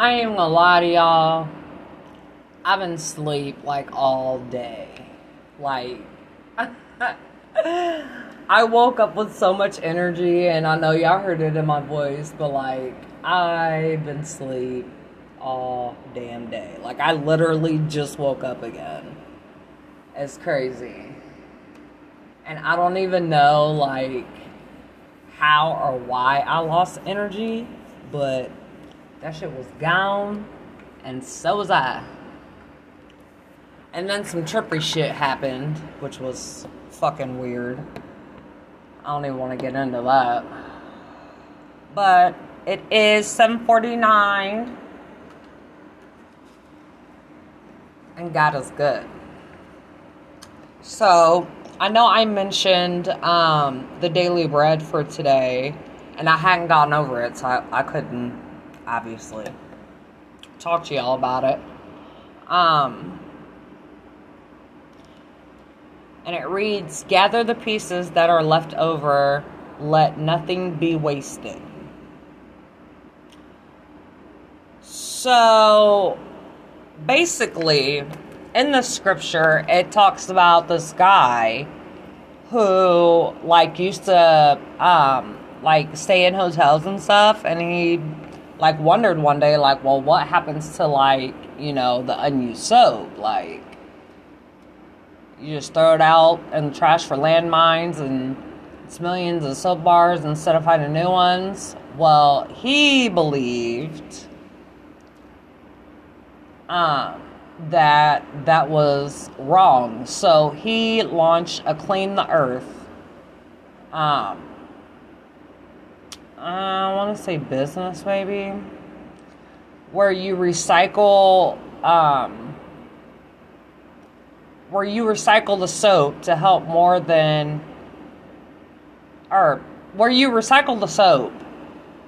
I ain't gonna lie to y'all. I've been sleep like all day. Like, I woke up with so much energy, and I know y'all heard it in my voice, but like, I've been sleep all damn day. Like, I literally just woke up again. It's crazy. And I don't even know, like, how or why I lost energy, but that shit was gone, and so was I. And then some trippery shit happened, which was fucking weird. I don't even want to get into that. But it is 749. And God is good. So, I know I mentioned um, the daily bread for today, and I hadn't gotten over it, so I, I couldn't obviously talk to y'all about it. Um, and it reads Gather the pieces that are left over, let nothing be wasted. So basically, in the scripture, it talks about this guy who, like, used to, um, like, stay in hotels and stuff, and he, like, wondered one day, like, well, what happens to, like, you know, the unused soap? Like, you just throw it out in the trash for landmines and it's millions of soap bars instead of finding new ones. Well, he believed um, that that was wrong. So he launched a Clean the Earth. Um, I want to say business, maybe, where you recycle. Um, where you recycle the soap to help more than or where you recycle the soap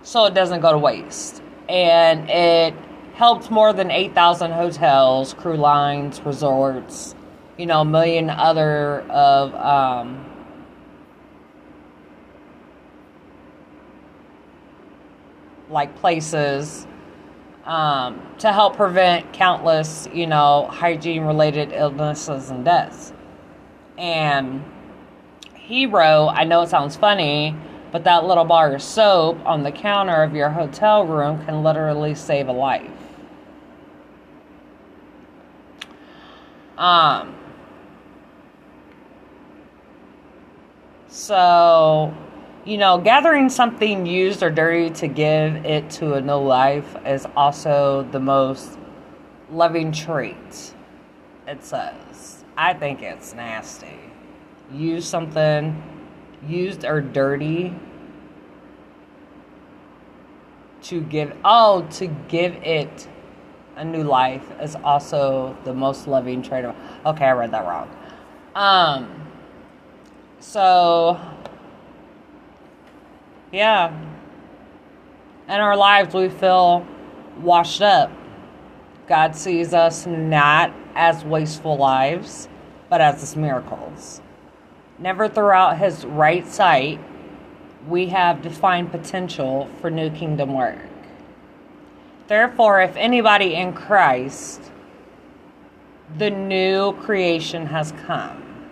so it doesn't go to waste and it helped more than 8,000 hotels, crew lines, resorts, you know, a million other of um, like places um, to help prevent countless, you know, hygiene related illnesses and deaths. And he wrote, I know it sounds funny, but that little bar of soap on the counter of your hotel room can literally save a life. Um, so you know, gathering something used or dirty to give it to a new life is also the most loving trait. It says. I think it's nasty. Use something used or dirty to give oh to give it a new life is also the most loving trait of okay i read that wrong um so yeah. In our lives, we feel washed up. God sees us not as wasteful lives, but as His miracles. Never throughout His right sight, we have defined potential for new kingdom work. Therefore, if anybody in Christ, the new creation has come.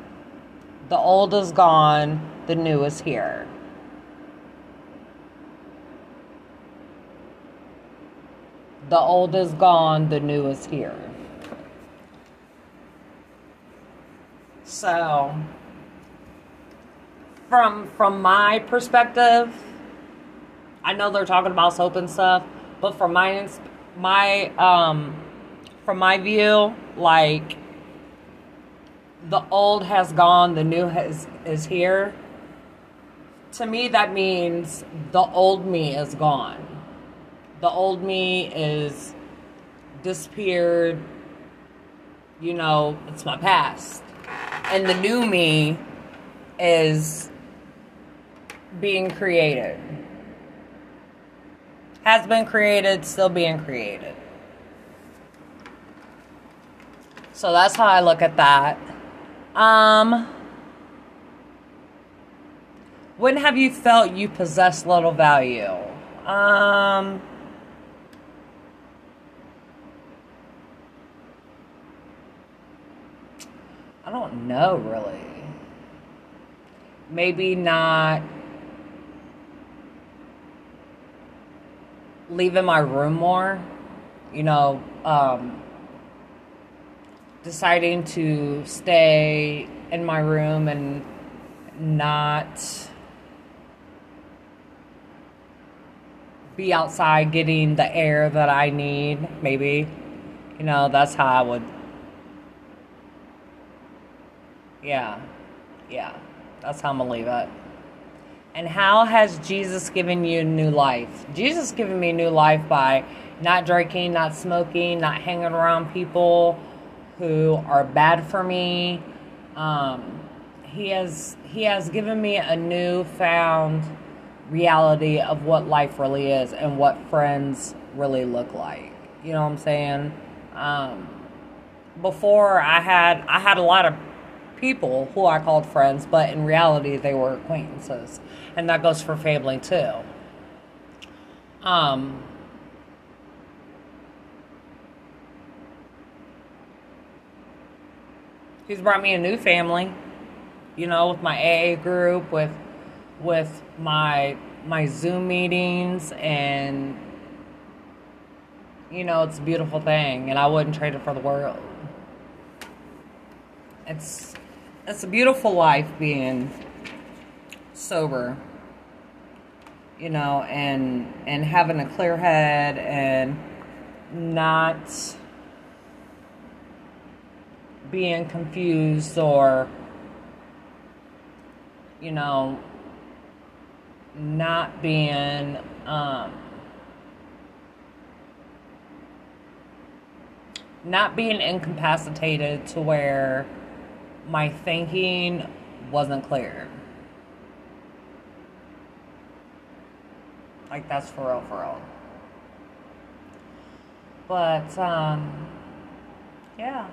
The old is gone, the new is here. The old is gone, the new is here. So, from from my perspective, I know they're talking about soap and stuff, but from my my um from my view, like the old has gone, the new has is here. To me, that means the old me is gone the old me is disappeared. You know, it's my past. And the new me is being created. Has been created, still being created. So that's how I look at that. Um, when have you felt you possess little value? Um, I don't know really. Maybe not leaving my room more. You know, um, deciding to stay in my room and not be outside getting the air that I need, maybe. You know, that's how I would. Yeah. Yeah. That's how I'm going to leave it. And how has Jesus given you new life? Jesus given me new life by not drinking, not smoking, not hanging around people who are bad for me. Um, he has he has given me a newfound reality of what life really is and what friends really look like. You know what I'm saying? Um, before I had I had a lot of people who I called friends, but in reality they were acquaintances, and that goes for family too. Um, he's brought me a new family, you know, with my AA group, with with my my Zoom meetings and you know, it's a beautiful thing and I wouldn't trade it for the world. It's it's a beautiful life being sober. You know, and and having a clear head and not being confused or you know not being um, not being incapacitated to where my thinking wasn't clear. Like that's for real, for real. But um, yeah.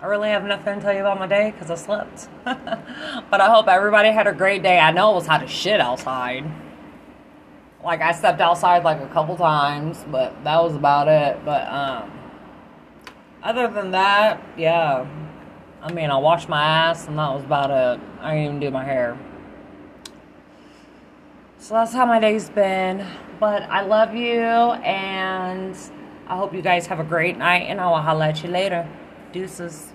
I really have nothing to tell you about my day because I slept. but I hope everybody had a great day. I know it was hot as shit outside. Like I stepped outside like a couple times, but that was about it. But um, other than that, yeah. I mean, I washed my ass and that was about it. I didn't even do my hair. So that's how my day's been. But I love you and I hope you guys have a great night and I will holla at you later. Deuces.